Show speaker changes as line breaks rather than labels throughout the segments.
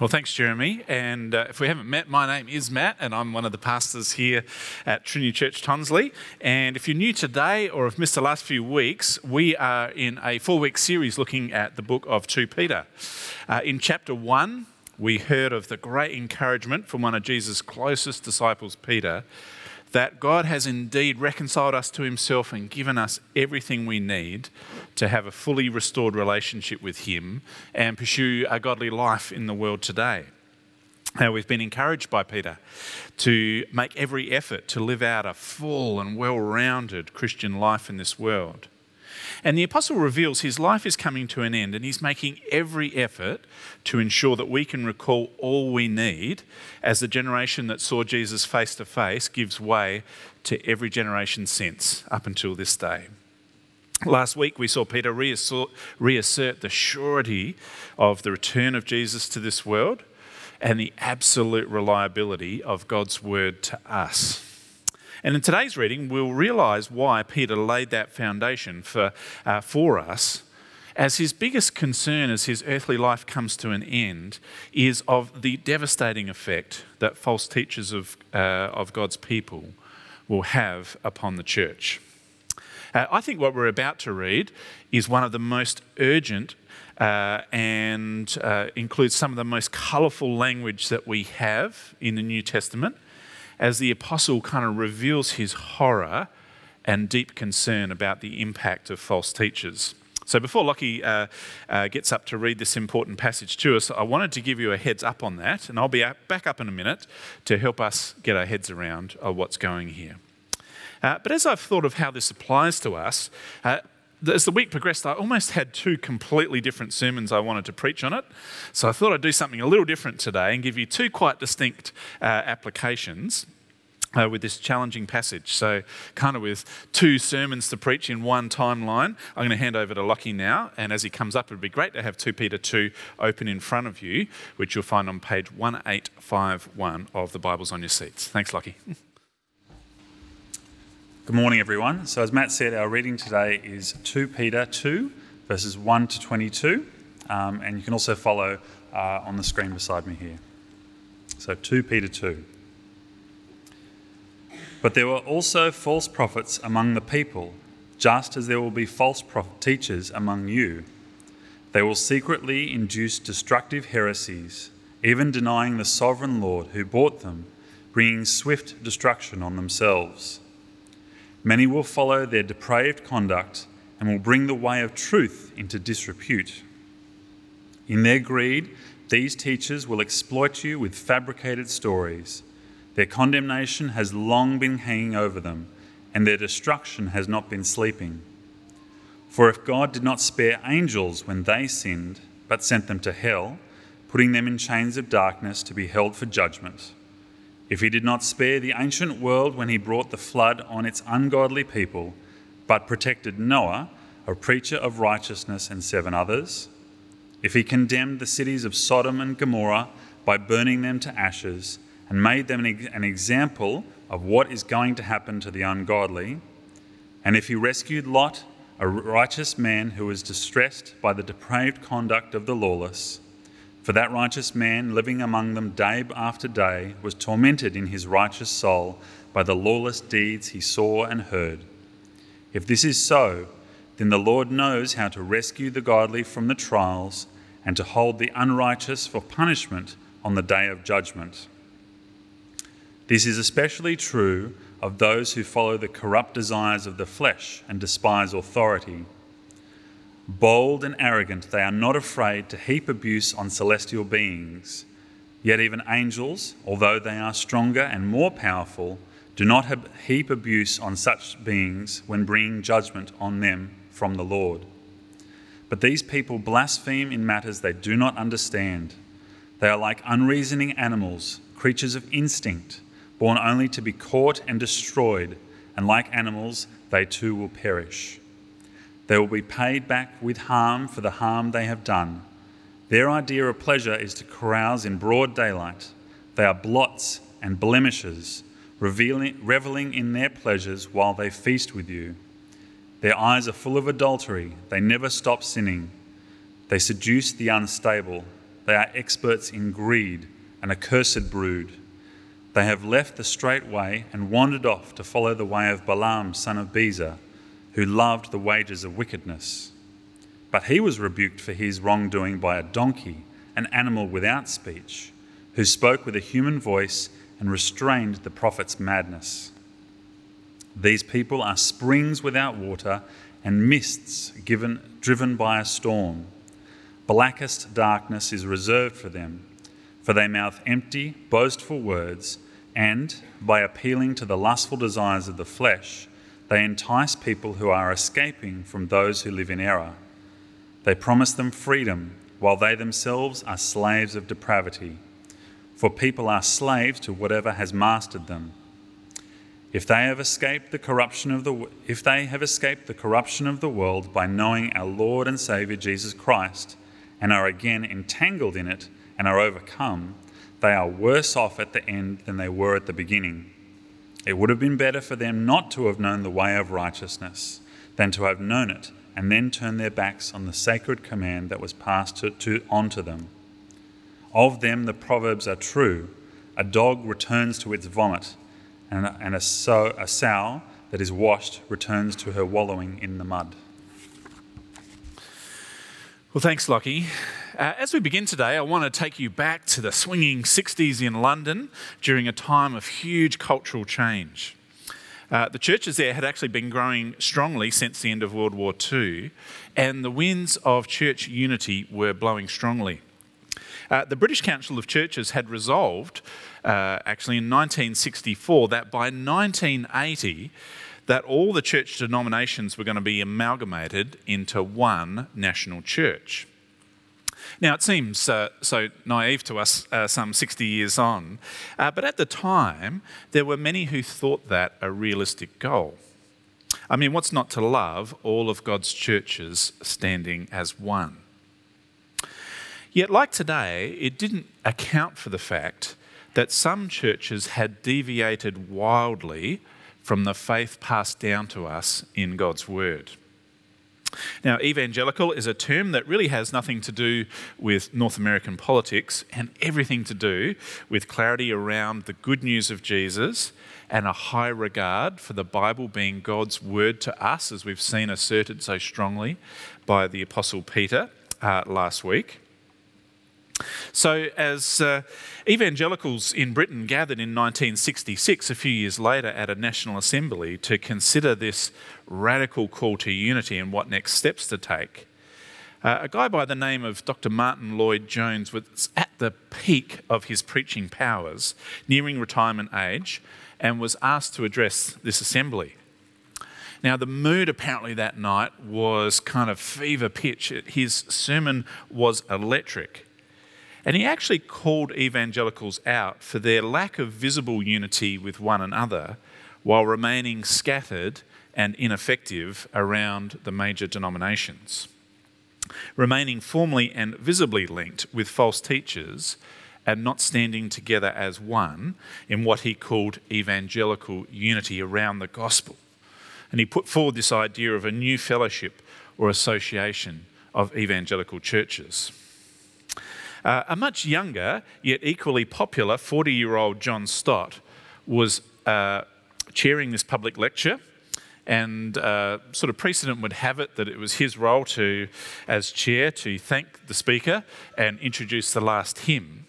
Well, thanks, Jeremy. And uh, if we haven't met, my name is Matt, and I'm one of the pastors here at Trinity Church Tonsley. And if you're new today or have missed the last few weeks, we are in a four week series looking at the book of 2 Peter. Uh, in chapter 1, we heard of the great encouragement from one of Jesus' closest disciples, Peter, that God has indeed reconciled us to himself and given us everything we need to have a fully restored relationship with him and pursue a godly life in the world today. Now, we've been encouraged by Peter to make every effort to live out a full and well rounded Christian life in this world. And the apostle reveals his life is coming to an end and he's making every effort to ensure that we can recall all we need as the generation that saw Jesus face to face gives way to every generation since up until this day. Last week, we saw Peter reassert, reassert the surety of the return of Jesus to this world and the absolute reliability of God's word to us. And in today's reading, we'll realize why Peter laid that foundation for, uh, for us, as his biggest concern as his earthly life comes to an end is of the devastating effect that false teachers of, uh, of God's people will have upon the church. Uh, I think what we're about to read is one of the most urgent uh, and uh, includes some of the most colourful language that we have in the New Testament as the apostle kind of reveals his horror and deep concern about the impact of false teachers. So, before Lockie uh, uh, gets up to read this important passage to us, I wanted to give you a heads up on that, and I'll be back up in a minute to help us get our heads around uh, what's going here. Uh, but as I've thought of how this applies to us, uh, as the week progressed, I almost had two completely different sermons I wanted to preach on it. So I thought I'd do something a little different today and give you two quite distinct uh, applications. Uh, with this challenging passage. So, kind of with two sermons to preach in one timeline, I'm going to hand over to Lockie now. And as he comes up, it would be great to have 2 Peter 2 open in front of you, which you'll find on page 1851 of the Bibles on your seats. Thanks, Lockie.
Good morning, everyone. So, as Matt said, our reading today is 2 Peter 2, verses 1 to 22. Um, and you can also follow uh, on the screen beside me here. So, 2 Peter 2. But there were also false prophets among the people, just as there will be false teachers among you. They will secretly induce destructive heresies, even denying the sovereign Lord who bought them, bringing swift destruction on themselves. Many will follow their depraved conduct and will bring the way of truth into disrepute. In their greed, these teachers will exploit you with fabricated stories. Their condemnation has long been hanging over them, and their destruction has not been sleeping. For if God did not spare angels when they sinned, but sent them to hell, putting them in chains of darkness to be held for judgment, if he did not spare the ancient world when he brought the flood on its ungodly people, but protected Noah, a preacher of righteousness, and seven others, if he condemned the cities of Sodom and Gomorrah by burning them to ashes, and made them an example of what is going to happen to the ungodly, and if he rescued Lot, a righteous man who was distressed by the depraved conduct of the lawless, for that righteous man, living among them day after day, was tormented in his righteous soul by the lawless deeds he saw and heard. If this is so, then the Lord knows how to rescue the godly from the trials and to hold the unrighteous for punishment on the day of judgment. This is especially true of those who follow the corrupt desires of the flesh and despise authority. Bold and arrogant, they are not afraid to heap abuse on celestial beings. Yet even angels, although they are stronger and more powerful, do not heap abuse on such beings when bringing judgment on them from the Lord. But these people blaspheme in matters they do not understand. They are like unreasoning animals, creatures of instinct, born only to be caught and destroyed, and like animals, they too will perish. They will be paid back with harm for the harm they have done. Their idea of pleasure is to carouse in broad daylight. They are blots and blemishes, reveling in their pleasures while they feast with you. Their eyes are full of adultery. They never stop sinning. They seduce the unstable. They are experts in greed, an accursed brood. They have left the straight way and wandered off to follow the way of Balaam, son of Bezer, who loved the wages of wickedness. But he was rebuked for his wrongdoing by a donkey, an animal without speech, who spoke with a human voice and restrained the prophet's madness. These people are springs without water and mists given, driven by a storm. Blackest darkness is reserved for them, for they mouth empty, boastful words, and, by appealing to the lustful desires of the flesh, they entice people who are escaping from those who live in error. They promise them freedom, while they themselves are slaves of depravity. For people are slaves to whatever has mastered them. If they have escaped the corruption of the if they have escaped the corruption of the world by knowing our Lord and Savior Jesus Christ and are again entangled in it and are overcome, they are worse off at the end than they were at the beginning. It would have been better for them not to have known the way of righteousness than to have known it and then turn their backs on the sacred command that was passed to, to, on to them. Of them the proverbs are true a dog returns to its vomit and, and a, sow, a sow that is washed returns to her wallowing in the mud.
Well, thanks, Lockie. Uh, as we begin today, I want to take you back to the swinging 60s in London during a time of huge cultural change. Uh, the churches there had actually been growing strongly since the end of World War II, and the winds of church unity were blowing strongly. Uh, the British Council of Churches had resolved, uh, actually in 1964, that by 1980, that all the church denominations were going to be amalgamated into one national church. Now, it seems uh, so naive to us uh, some 60 years on, uh, but at the time, there were many who thought that a realistic goal. I mean, what's not to love all of God's churches standing as one? Yet, like today, it didn't account for the fact that some churches had deviated wildly from the faith passed down to us in God's Word. Now, evangelical is a term that really has nothing to do with North American politics and everything to do with clarity around the good news of Jesus and a high regard for the Bible being God's word to us, as we've seen asserted so strongly by the Apostle Peter uh, last week. So, as uh, evangelicals in Britain gathered in 1966, a few years later, at a National Assembly to consider this radical call to unity and what next steps to take, uh, a guy by the name of Dr. Martyn Lloyd-Jones was at the peak of his preaching powers, nearing retirement age, and was asked to address this assembly. Now, the mood apparently that night was kind of fever pitch. His sermon was electric. And he actually called evangelicals out for their lack of visible unity with one another while remaining scattered and ineffective around the major denominations. Remaining formally and visibly linked with false teachers and not standing together as one in what he called evangelical unity around the gospel. And he put forward this idea of a new fellowship or association of evangelical churches. Uh, a much younger, yet equally popular 40 year old John Stott was uh, chairing this public lecture. And uh, sort of precedent would have it that it was his role to, as chair, to thank the speaker and introduce the last hymn.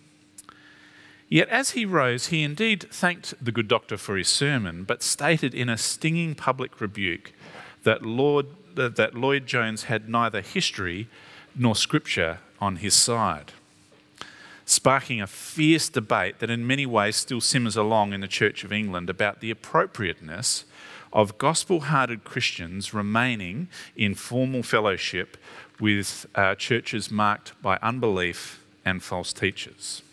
Yet as he rose, he indeed thanked the good doctor for his sermon, but stated in a stinging public rebuke that, Lord, that Lloyd Jones had neither history nor scripture on his side sparking a fierce debate that in many ways still simmers along in the Church of England about the appropriateness of gospel hearted Christians remaining in formal fellowship with uh, churches marked by unbelief and false teachers.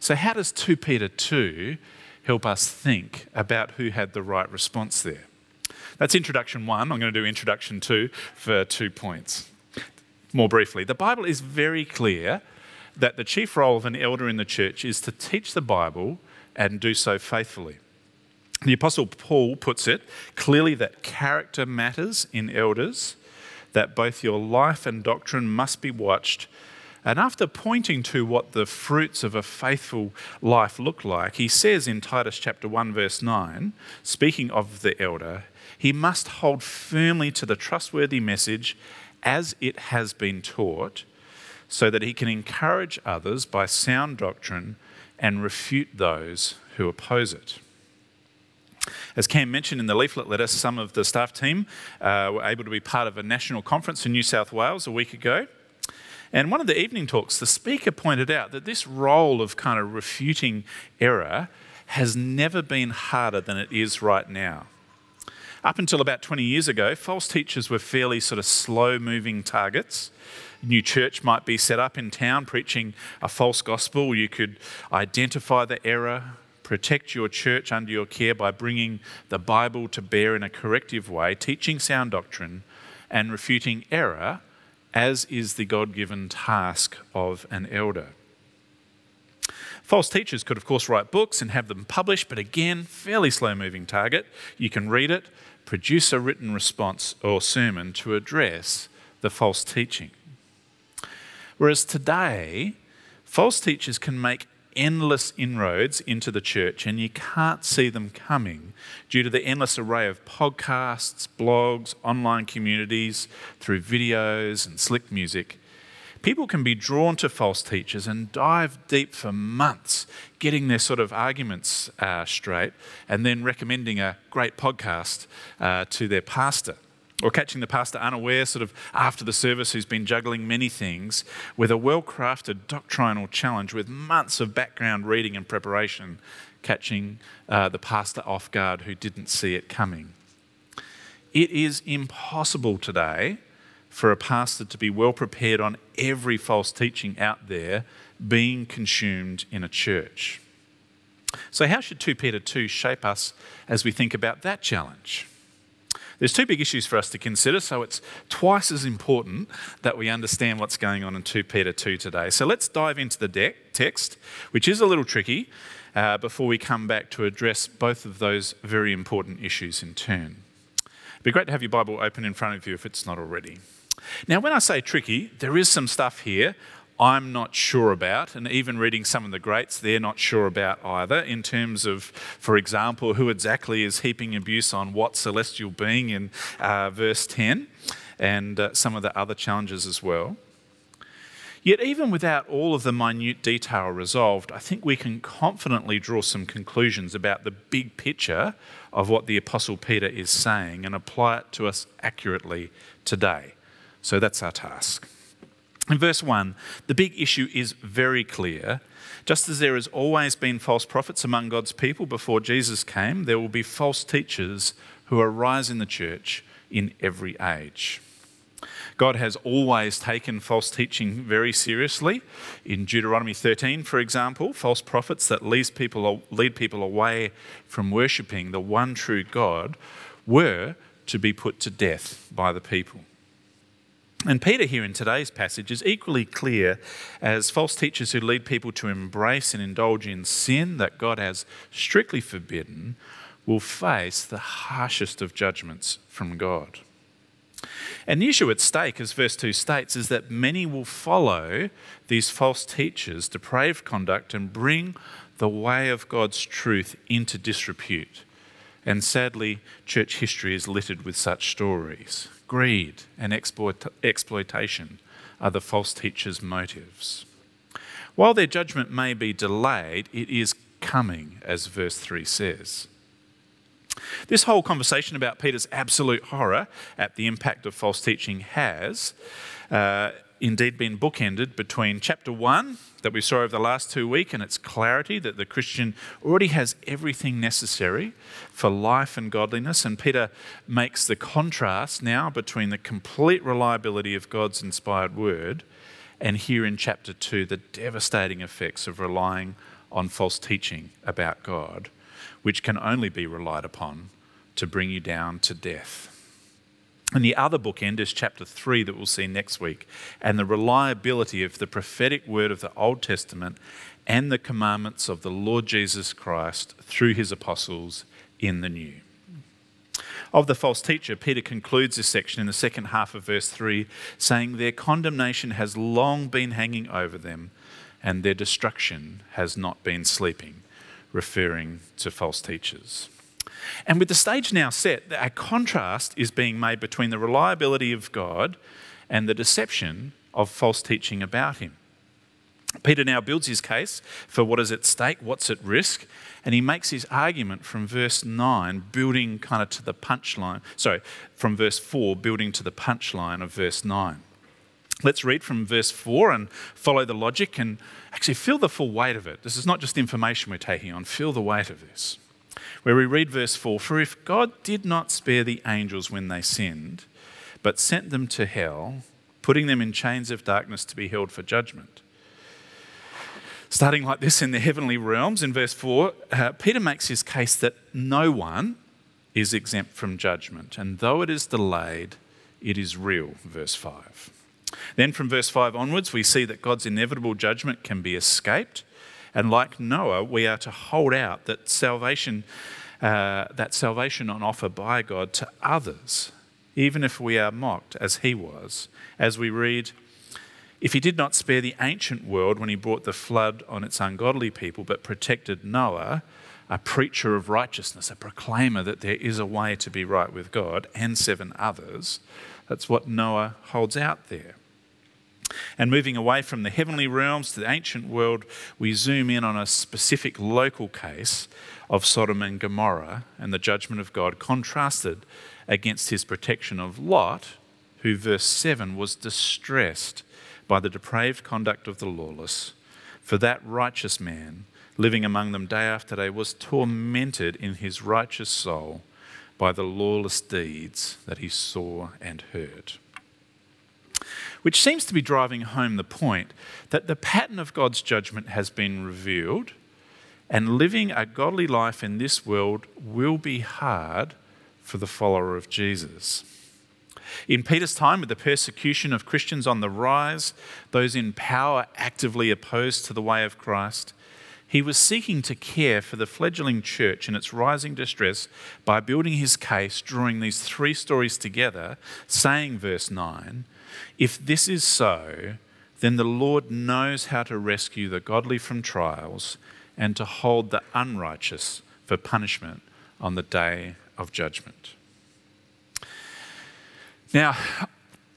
So, how does 2 Peter 2 help us think about who had the right response there? That's introduction one. I'm going to do introduction two for two points. More briefly, the Bible is very clear that the chief role of an elder in the church is to teach the Bible and do so faithfully. The Apostle Paul puts it clearly that character matters in elders, that both your life and doctrine must be watched And after pointing to what the fruits of a faithful life look like, he says in Titus chapter 1 verse 9, speaking of the elder, he must hold firmly to the trustworthy message as it has been taught, so that he can encourage others by sound doctrine and refute those who oppose it. As Cam mentioned in the leaflet letter, some of the staff team uh, were able to be part of a national conference in New South Wales a week ago. And one of the evening talks, the speaker pointed out that this role of kind of refuting error has never been harder than it is right now. Up until about 20 years ago, false teachers were fairly sort of slow moving targets. New church might be set up in town preaching a false gospel. You could identify the error, protect your church under your care by bringing the Bible to bear in a corrective way, teaching sound doctrine, and refuting error as is the God given task of an elder. False teachers could, of course, write books and have them published, but again, fairly slow moving target. You can read it, produce a written response or sermon to address the false teaching. Whereas today, false teachers can make endless inroads into the church, and you can't see them coming due to the endless array of podcasts, blogs, online communities, through videos and slick music. People can be drawn to false teachers and dive deep for months, getting their sort of arguments uh, straight, and then recommending a great podcast uh, to their pastor or catching the pastor unaware, sort of after the service, who's been juggling many things, with a well crafted doctrinal challenge with months of background reading and preparation, catching uh, the pastor off guard who didn't see it coming. It is impossible today for a pastor to be well prepared on every false teaching out there being consumed in a church. So, how should 2 Peter 2 shape us as we think about that challenge? There's two big issues for us to consider, so it's twice as important that we understand what's going on in 2 Peter 2 today. So let's dive into the text, which is a little tricky, uh, before we come back to address both of those very important issues in turn. It'd be great to have your Bible open in front of you if it's not already. Now, when I say tricky, there is some stuff here I'm not sure about, and even reading some of the greats, they're not sure about either, in terms of, for example, who exactly is heaping abuse on what celestial being in uh, verse 10, and uh, some of the other challenges as well. Yet, even without all of the minute detail resolved, I think we can confidently draw some conclusions about the big picture of what the Apostle Peter is saying and apply it to us accurately today. So that's our task. In verse 1, the big issue is very clear. Just as there has always been false prophets among God's people before Jesus came, there will be false teachers who arise in the church in every age. God has always taken false teaching very seriously. In Deuteronomy 13, for example, false prophets that lead people, lead people away from worshipping the one true God were to be put to death by the people. And Peter, here in today's passage, is equally clear as false teachers who lead people to embrace and indulge in sin that God has strictly forbidden will face the harshest of judgments from God. And the issue at stake, as verse 2 states, is that many will follow these false teachers' depraved conduct and bring the way of God's truth into disrepute. And sadly, church history is littered with such stories. Greed and exploit- exploitation are the false teachers' motives. While their judgment may be delayed, it is coming, as verse 3 says. This whole conversation about Peter's absolute horror at the impact of false teaching has uh, indeed been bookended between chapter 1 that we saw over the last two weeks and its clarity that the Christian already has everything necessary for life and godliness. And Peter makes the contrast now between the complete reliability of God's inspired word and here in chapter 2 the devastating effects of relying on false teaching about God, which can only be relied upon to bring you down to death. And the other bookend is chapter 3 that we'll see next week, and the reliability of the prophetic word of the Old Testament and the commandments of the Lord Jesus Christ through his apostles in the New. Of the false teacher, Peter concludes this section in the second half of verse 3, saying, Their condemnation has long been hanging over them, and their destruction has not been sleeping, referring to false teachers. And with the stage now set, a contrast is being made between the reliability of God and the deception of false teaching about him. Peter now builds his case for what is at stake, what's at risk, and he makes his argument from verse 9, building kind of to the punchline. Sorry, from verse 4, building to the punchline of verse 9. Let's read from verse 4 and follow the logic and actually feel the full weight of it. This is not just information we're taking on, feel the weight of this. Where we read verse 4 For if God did not spare the angels when they sinned, but sent them to hell, putting them in chains of darkness to be held for judgment starting like this in the heavenly realms in verse 4, uh, Peter makes his case that no one is exempt from judgment, and though it is delayed, it is real, verse 5. Then from verse 5 onwards, we see that God's inevitable judgment can be escaped, and like Noah, we are to hold out that salvation, uh, that salvation on offer by God to others, even if we are mocked as he was, as we read if he did not spare the ancient world when he brought the flood on its ungodly people, but protected Noah, a preacher of righteousness, a proclaimer that there is a way to be right with God, and seven others, that's what Noah holds out there. And moving away from the heavenly realms to the ancient world, we zoom in on a specific local case of Sodom and Gomorrah and the judgment of God contrasted against his protection of Lot, who, verse 7, was distressed by the depraved conduct of the lawless. For that righteous man, living among them day after day, was tormented in his righteous soul by the lawless deeds that he saw and heard. Which seems to be driving home the point that the pattern of God's judgment has been revealed, and living a godly life in this world will be hard for the follower of Jesus. In Peter's time, with the persecution of Christians on the rise, those in power actively opposed to the way of Christ, he was seeking to care for the fledgling church in its rising distress by building his case, drawing these three stories together, saying, verse 9, If this is so, then the Lord knows how to rescue the godly from trials and to hold the unrighteous for punishment on the day of judgment. Now,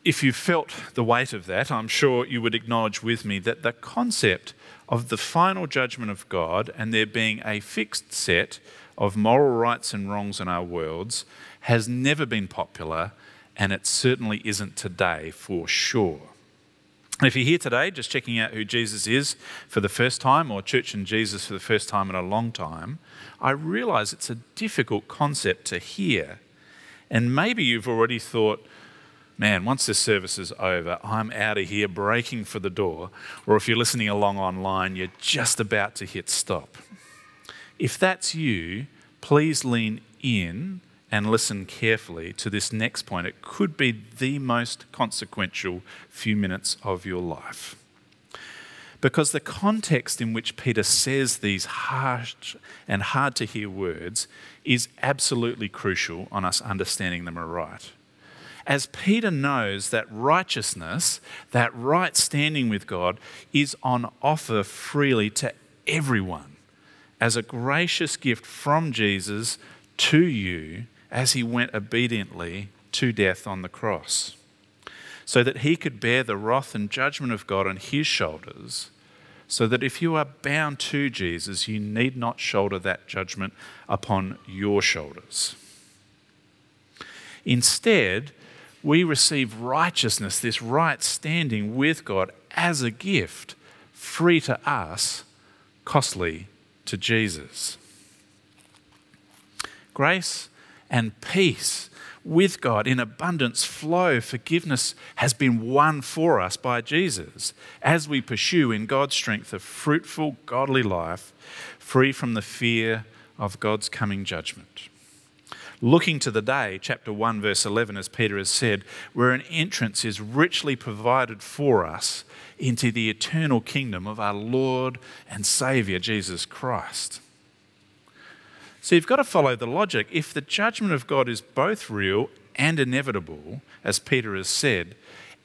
if you felt the weight of that, I'm sure you would acknowledge with me that the concept of the final judgment of God and there being a fixed set of moral rights and wrongs in our worlds has never been popular, and it certainly isn't today for sure. If you're here today just checking out who Jesus is for the first time or church and Jesus for the first time in a long time, I realize it's a difficult concept to hear. And maybe you've already thought, man, once this service is over, I'm out of here breaking for the door. Or if you're listening along online, you're just about to hit stop. If that's you, please lean in and listen carefully to this next point. It could be the most consequential few minutes of your life. Because the context in which Peter says these harsh and hard to hear words is absolutely crucial on us understanding them aright as Peter knows that righteousness, that right standing with God, is on offer freely to everyone as a gracious gift from Jesus to you as he went obediently to death on the cross, so that he could bear the wrath and judgment of God on his shoulders. So that if you are bound to Jesus, you need not shoulder that judgment upon your shoulders. Instead, we receive righteousness, this right standing with God, as a gift, free to us, costly to Jesus. Grace and peace with God in abundance flow. Forgiveness has been won for us by Jesus as we pursue in God's strength a fruitful, godly life, free from the fear of God's coming judgment looking to the day, chapter 1, verse 11, as Peter has said, where an entrance is richly provided for us into the eternal kingdom of our Lord and Saviour, Jesus Christ. So you've got to follow the logic. If the judgment of God is both real and inevitable, as Peter has said,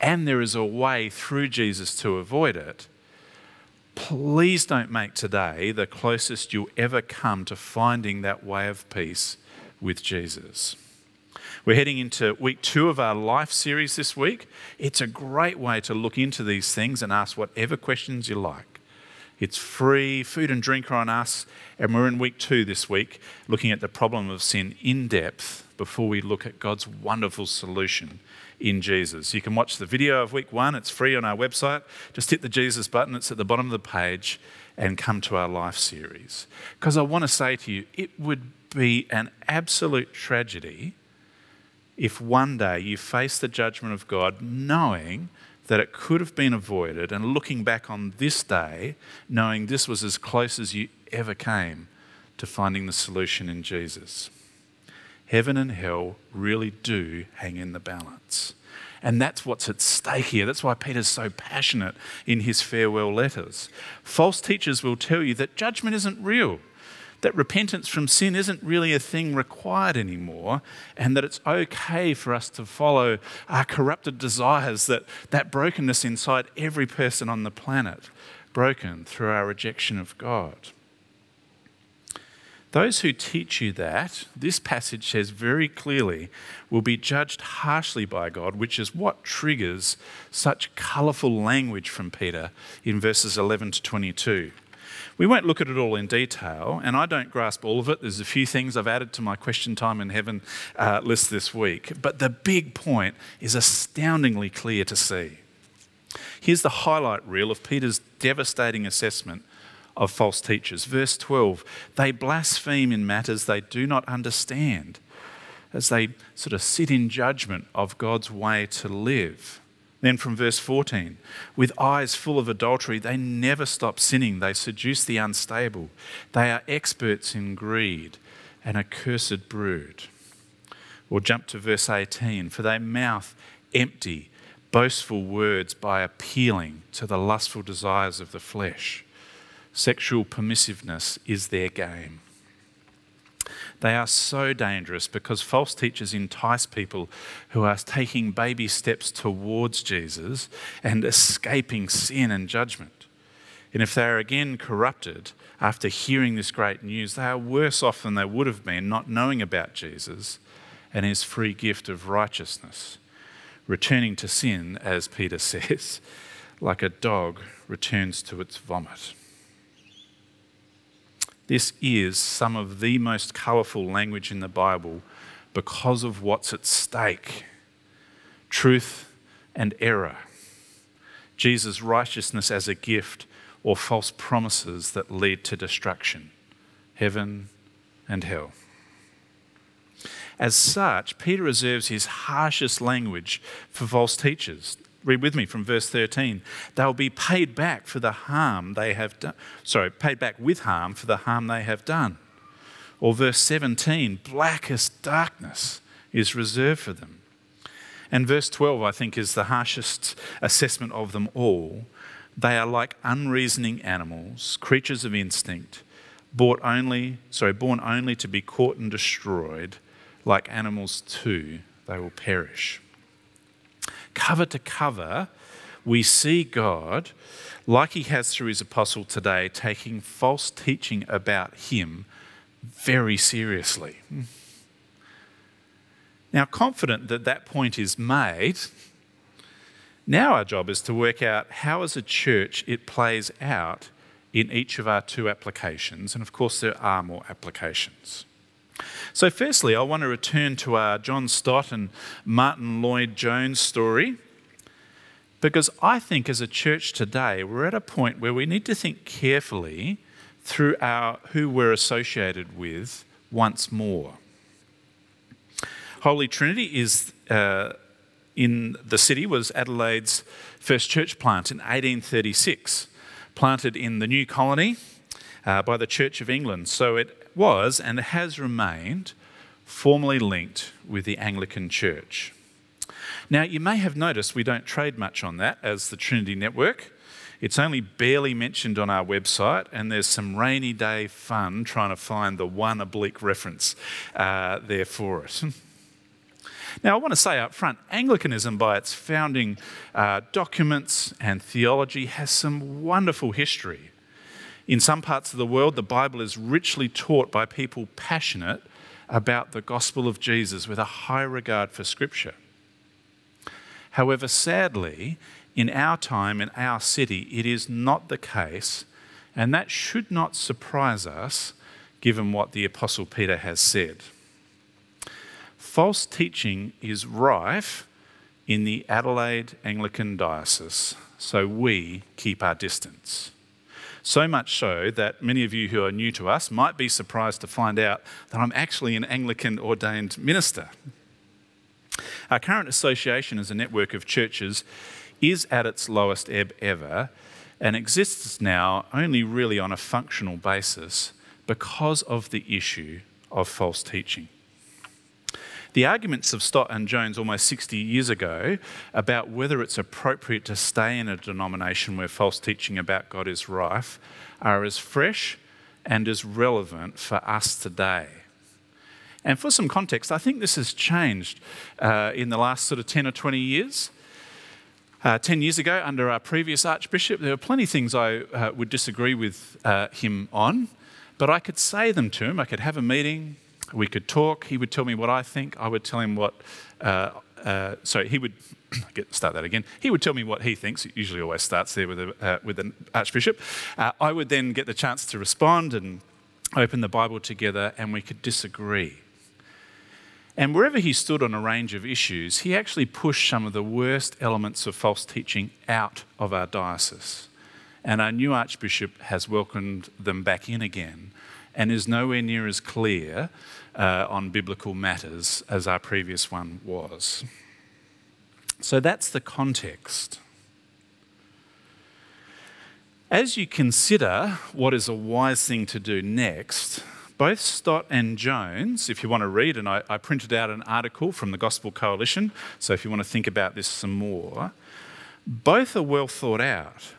and there is a way through Jesus to avoid it, please don't make today the closest you'll ever come to finding that way of peace with Jesus. We're heading into week two of our life series this week. It's a great way to look into these things and ask whatever questions you like. It's free, food and drink are on us, and we're in week two this week, looking at the problem of sin in depth before we look at God's wonderful solution in Jesus. You can watch the video of week one, it's free on our website. Just hit the Jesus button, it's at the bottom of the page, and come to our life series. Because I want to say to you, it would be an absolute tragedy if one day you face the judgment of God knowing that it could have been avoided and looking back on this day knowing this was as close as you ever came to finding the solution in Jesus. Heaven and hell really do hang in the balance. And that's what's at stake here. That's why Peter's so passionate in his farewell letters. False teachers will tell you that judgment isn't real, that repentance from sin isn't really a thing required anymore, and that it's okay for us to follow our corrupted desires, that, that brokenness inside every person on the planet, broken through our rejection of God. Those who teach you that, this passage says very clearly, will be judged harshly by God, which is what triggers such colourful language from Peter in verses 11 to 22. We won't look at it all in detail, and I don't grasp all of it. There's a few things I've added to my question time in heaven uh, list this week, but the big point is astoundingly clear to see. Here's the highlight reel of Peter's devastating assessment of false teachers. Verse 12 they blaspheme in matters they do not understand as they sort of sit in judgment of God's way to live. Then from verse 14, with eyes full of adultery, they never stop sinning. They seduce the unstable. They are experts in greed, an accursed brood. Or jump to verse 18, for they mouth empty, boastful words by appealing to the lustful desires of the flesh. Sexual permissiveness is their game. They are so dangerous because false teachers entice people who are taking baby steps towards Jesus and escaping sin and judgment. And if they are again corrupted after hearing this great news, they are worse off than they would have been not knowing about Jesus and his free gift of righteousness, returning to sin, as Peter says, like a dog returns to its vomit. This is some of the most colourful language in the Bible because of what's at stake truth and error, Jesus' righteousness as a gift, or false promises that lead to destruction, heaven and hell. As such, Peter reserves his harshest language for false teachers. Read with me from verse 13. They'll be paid back for the harm they have done. Sorry, paid back with harm for the harm they have done. Or verse 17, blackest darkness is reserved for them. And verse 12, I think, is the harshest assessment of them all. They are like unreasoning animals, creatures of instinct, bought only, sorry, born only to be caught and destroyed. Like animals too, they will perish cover to cover, we see God, like he has through his apostle today, taking false teaching about him very seriously. Now, confident that that point is made, now our job is to work out how, as a church, it plays out in each of our two applications. And of course, there are more applications. So, firstly, I want to return to our John Stott and Martyn Lloyd-Jones story because I think as a church today, we're at a point where we need to think carefully through our who we're associated with once more. Holy Trinity is uh, in the city was Adelaide's first church plant in 1836, planted in the new colony uh, by the Church of England. So it was and has remained formally linked with the Anglican Church. Now, you may have noticed we don't trade much on that as the Trinity Network. It's only barely mentioned on our website, and there's some rainy day fun trying to find the one oblique reference uh, there for it. Now, I want to say up front Anglicanism, by its founding uh, documents and theology, has some wonderful history. In some parts of the world, the Bible is richly taught by people passionate about the gospel of Jesus with a high regard for Scripture. However, sadly, in our time, in our city, it is not the case, and that should not surprise us given what the Apostle Peter has said. False teaching is rife in the Adelaide Anglican Diocese, so we keep our distance. So much so that many of you who are new to us might be surprised to find out that I'm actually an Anglican ordained minister. Our current association as a network of churches is at its lowest ebb ever and exists now only really on a functional basis because of the issue of false teaching. The arguments of Stott and Jones almost 60 years ago about whether it's appropriate to stay in a denomination where false teaching about God is rife are as fresh and as relevant for us today. And for some context, I think this has changed uh, in the last sort of 10 or 20 years. Uh, 10 years ago, under our previous Archbishop, there were plenty of things I uh, would disagree with uh, him on, but I could say them to him. I could have a meeting, we could talk. He would tell me what I think. I would tell him what. Uh, uh, sorry, he would get, start that again. He would tell me what he thinks. It usually always starts there with a, uh, with an archbishop. Uh, I would then get the chance to respond and open the Bible together, and we could disagree. And wherever he stood on a range of issues, he actually pushed some of the worst elements of false teaching out of our diocese. And our new archbishop has welcomed them back in again and is nowhere near as clear uh, on biblical matters as our previous one was. So that's the context. As you consider what is a wise thing to do next, both Stott and Jones, if you want to read, and I, I, printed out an article from the Gospel Coalition, so if you want to think about this some more, both are well thought out.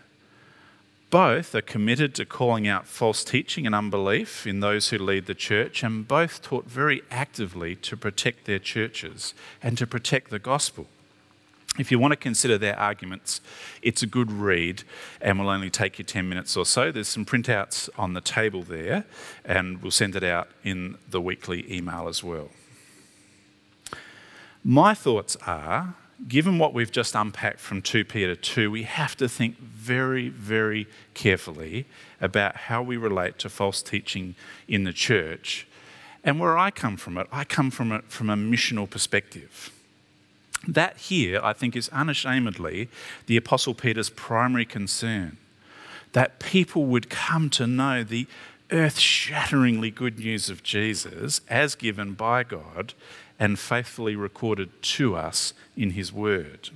Both are committed to calling out false teaching and unbelief in those who lead the church, and both taught very actively to protect their churches and to protect the gospel. If you want to consider their arguments, it's a good read and will only take you 10 minutes or so. There's some printouts on the table there, and we'll send it out in the weekly email as well. My thoughts are given what we've just unpacked from 2 Peter 2, we have to think very, very carefully about how we relate to false teaching in the church. And where I come from it, I come from it from a missional perspective. That here, I think, is unashamedly the Apostle Peter's primary concern that people would come to know the earth shatteringly good news of Jesus as given by God and faithfully recorded to us in His Word.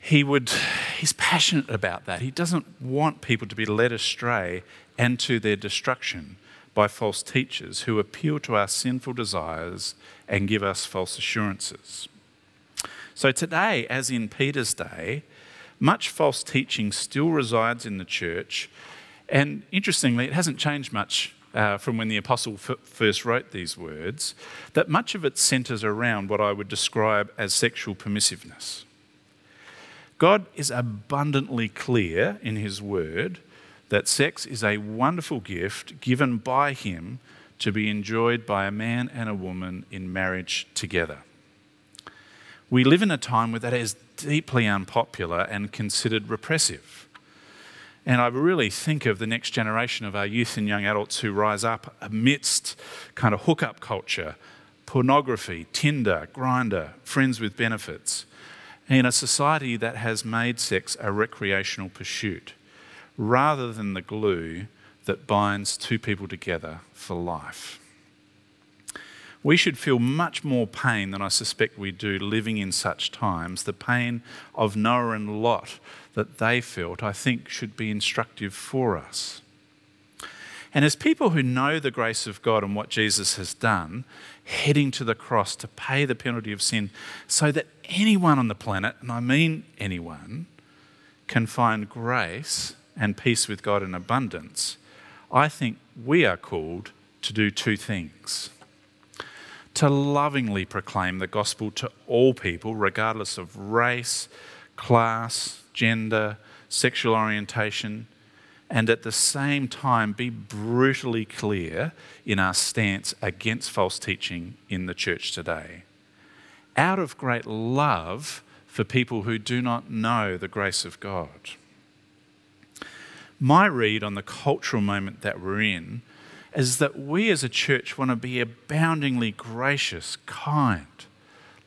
He would, he's passionate about that. He doesn't want people to be led astray and to their destruction by false teachers who appeal to our sinful desires and give us false assurances. So, today, as in Peter's day, much false teaching still resides in the church, and interestingly, it hasn't changed much uh, from when the apostle f- first wrote these words, that much of it centres around what I would describe as sexual permissiveness. God is abundantly clear in His word that sex is a wonderful gift given by Him to be enjoyed by a man and a woman in marriage together. We live in a time where that is deeply unpopular and considered repressive. And I really think of the next generation of our youth and young adults who rise up amidst kind of hookup culture, pornography, Tinder, Grindr, friends with benefits, in a society that has made sex a recreational pursuit rather than the glue that binds two people together for life. We should feel much more pain than I suspect we do living in such times. The pain of Noah and Lot that they felt, I think, should be instructive for us. And as people who know the grace of God and what Jesus has done, heading to the cross to pay the penalty of sin so that anyone on the planet, and I mean anyone, can find grace and peace with God in abundance, I think we are called to do two things to lovingly proclaim the gospel to all people, regardless of race, class, gender, sexual orientation, and at the same time be brutally clear in our stance against false teaching in the church today. Out of great love for people who do not know the grace of God. My read on the cultural moment that we're in is that we as a church want to be aboundingly gracious, kind,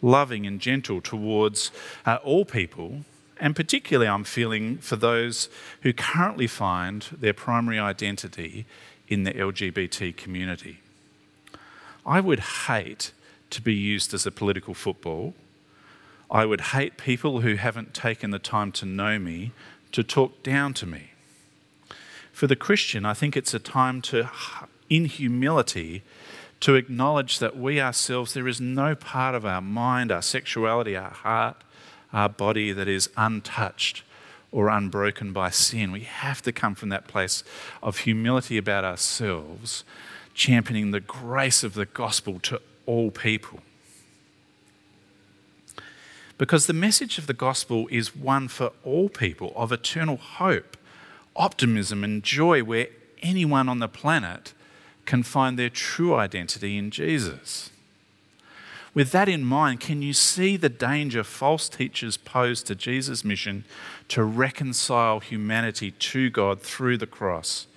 loving, and gentle towards uh, all people and particularly, I'm feeling for those who currently find their primary identity in the LGBT community. I would hate to be used as a political football. I would hate people who haven't taken the time to know me to talk down to me. For the Christian, I think it's a time to, in humility, to acknowledge that we ourselves, there is no part of our mind, our sexuality, our heart, our body that is untouched or unbroken by sin. We have to come from that place of humility about ourselves, championing the grace of the gospel to all people. Because the message of the gospel is one for all people of eternal hope, optimism, and joy, where anyone on the planet can find their true identity in Jesus. With that in mind, can you see the danger false teachers pose to Jesus' mission to reconcile humanity to God through the cross?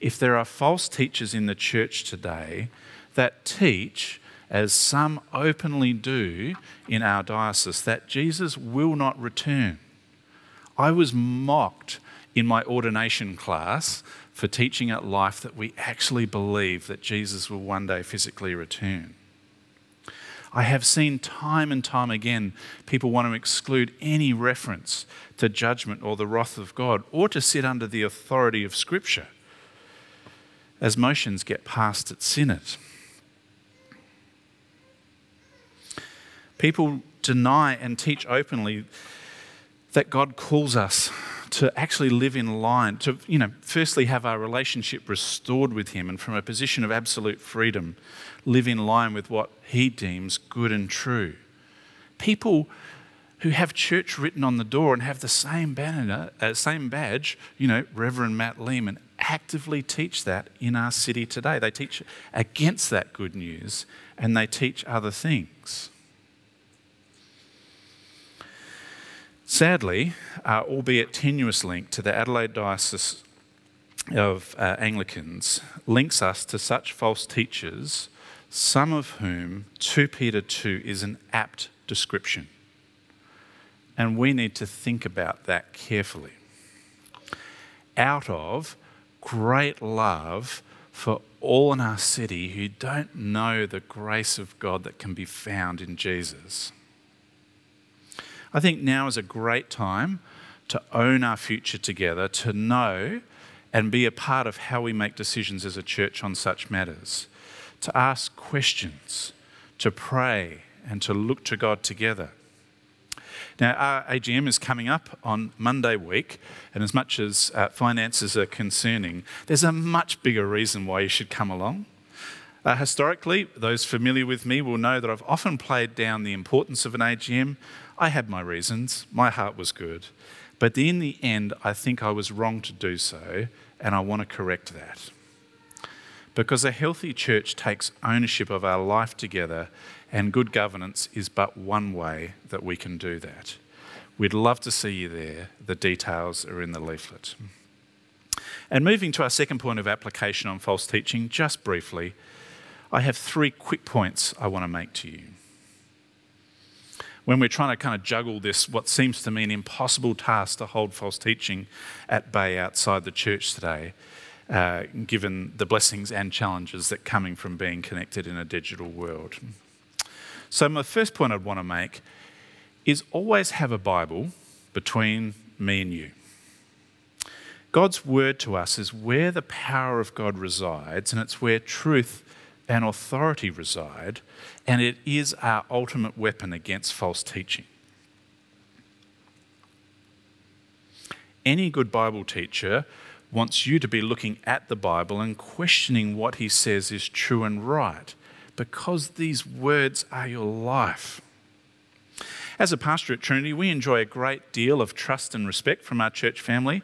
If there are false teachers in the church today that teach, as some openly do in our diocese, that Jesus will not return. I was mocked in my ordination class for teaching at life that we actually believe that Jesus will one day physically return. I have seen time and time again people want to exclude any reference to judgment or the wrath of God or to sit under the authority of Scripture as motions get passed at Synod. People deny and teach openly that God calls us to actually live in line, to, you know, firstly have our relationship restored with Him and from a position of absolute freedom, live in line with what He deems good and true. People who have church written on the door and have the same banner, uh, same badge, you know, Reverend Matt Lehman, actively teach that in our city today. They teach against that good news and they teach other things. Sadly, uh, albeit tenuous link to the Adelaide Diocese of uh, Anglicans links us to such false teachers, some of whom 2 Peter 2 is an apt description. And we need to think about that carefully. Out of great love for all in our city who don't know the grace of God that can be found in Jesus. I think now is a great time to own our future together, to know and be a part of how we make decisions as a church on such matters, to ask questions, to pray, and to look to God together. Now, our AGM is coming up on Monday week, and as much as uh, finances are concerning, there's a much bigger reason why you should come along. Uh, historically, those familiar with me will know that I've often played down the importance of an AGM. I had my reasons, my heart was good. But in the end, I think I was wrong to do so, and I want to correct that. Because a healthy church takes ownership of our life together, and good governance is but one way that we can do that. We'd love to see you there. The details are in the leaflet. And moving to our second point of application on false teaching, just briefly, I have three quick points I want to make to you. When we're trying to kind of juggle this, what seems to me an impossible task to hold false teaching at bay outside the church today, uh, given the blessings and challenges that coming from being connected in a digital world. So, my first point I'd want to make is always have a Bible between me and you. God's word to us is where the power of God resides, and it's where truth and authority reside, and it is our ultimate weapon against false teaching. Any good Bible teacher wants you to be looking at the Bible and questioning what he says is true and right, because these words are your life. As a pastor at Trinity, we enjoy a great deal of trust and respect from our church family.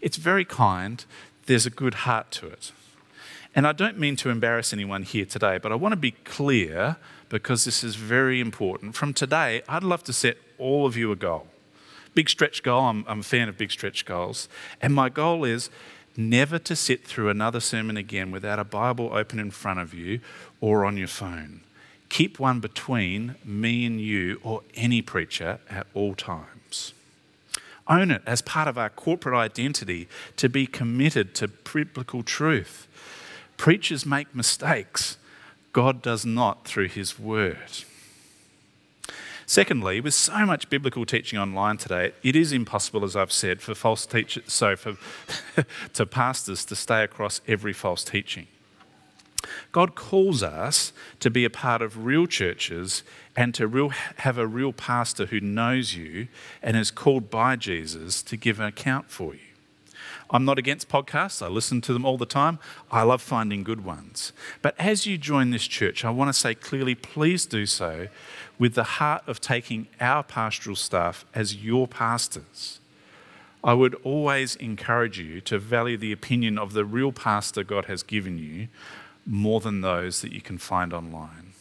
It's very kind, there's a good heart to it. And I don't mean to embarrass anyone here today, but I want to be clear because this is very important. From today, I'd love to set all of you a goal. Big stretch goal, I'm, I'm a fan of big stretch goals. And my goal is never to sit through another sermon again without a Bible open in front of you or on your phone. Keep one between me and you or any preacher at all times. Own it as part of our corporate identity to be committed to biblical truth. Preachers make mistakes. God does not through his word. Secondly, with so much biblical teaching online today, it is impossible, as I've said, for false teachers, so for to pastors to stay across every false teaching. God calls us to be a part of real churches and to real, have a real pastor who knows you and is called by Jesus to give an account for you. I'm not against podcasts. I listen to them all the time. I love finding good ones. But as you join this church, I want to say clearly please do so with the heart of taking our pastoral staff as your pastors. I would always encourage you to value the opinion of the real pastor God has given you more than those that you can find online.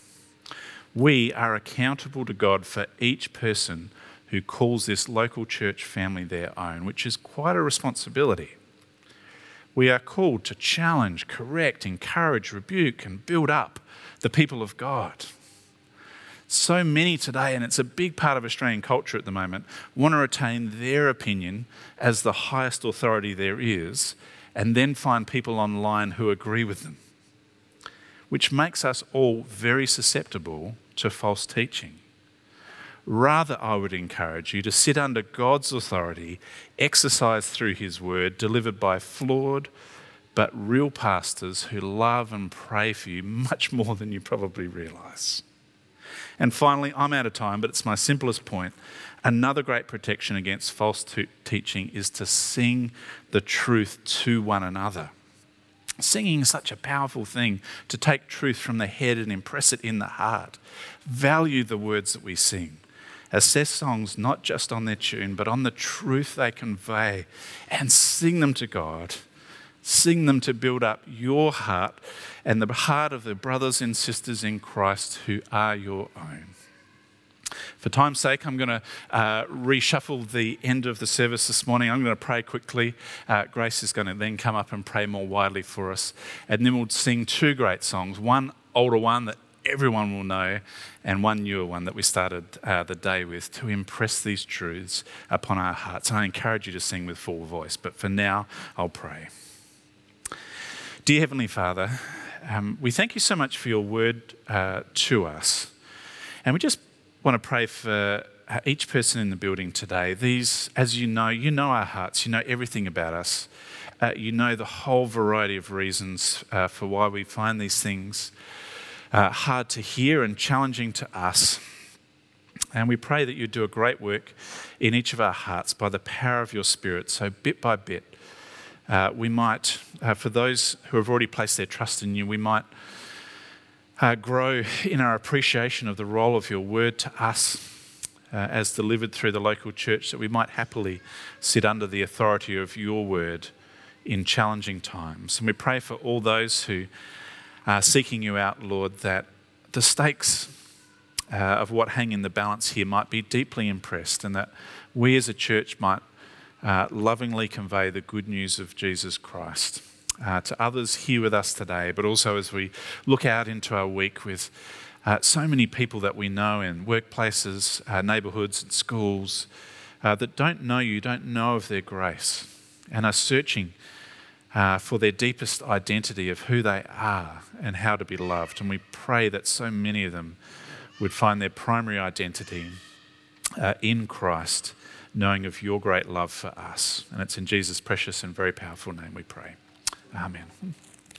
We are accountable to God for each person who calls this local church family their own, which is quite a responsibility. We are called to challenge, correct, encourage, rebuke, and build up the people of God. So many today, and it's a big part of Australian culture at the moment, want to retain their opinion as the highest authority there is, and then find people online who agree with them, which makes us all very susceptible to false teaching. Rather, I would encourage you to sit under God's authority, exercised through His word, delivered by flawed but real pastors who love and pray for you much more than you probably realize. And finally, I'm out of time, but it's my simplest point. Another great protection against false teaching is to sing the truth to one another. Singing is such a powerful thing to take truth from the head and impress it in the heart. Value the words that we sing assess songs not just on their tune, but on the truth they convey, and sing them to God. Sing them to build up your heart and the heart of the brothers and sisters in Christ who are your own. For time's sake, I'm going to uh, reshuffle the end of the service this morning. I'm going to pray quickly. Uh, Grace is going to then come up and pray more widely for us. And then we'll sing two great songs one older one that everyone will know, and one newer one that we started uh, the day with to impress these truths upon our hearts. And I encourage you to sing with full voice, but for now, I'll pray. Dear Heavenly Father, um, we thank you so much for your word uh, to us. And we just want to pray for uh, each person in the building today. These, as you know, you know our hearts, you know everything about us. Uh, you know the whole variety of reasons uh, for why we find these things uh, hard to hear and challenging to us. And we pray that you do a great work in each of our hearts by the power of your Spirit. So, bit by bit, uh, we might, uh, for those who have already placed their trust in you, we might uh, grow in our appreciation of the role of your word to us uh, as delivered through the local church, that we might happily sit under the authority of your word in challenging times. And we pray for all those who uh, seeking you out, Lord, that the stakes uh, of what hang in the balance here might be deeply impressed, and that we as a church might uh, lovingly convey the good news of Jesus Christ uh, to others here with us today, but also as we look out into our week with uh, so many people that we know in workplaces, uh, neighbourhoods, and schools that don't know you, don't know of their grace, and are searching uh, for their deepest identity of who they are and how to be loved. And we pray that so many of them would find their primary identity uh, in Christ, knowing of your great love for us. And it's in Jesus' precious and very powerful name we pray. Amen.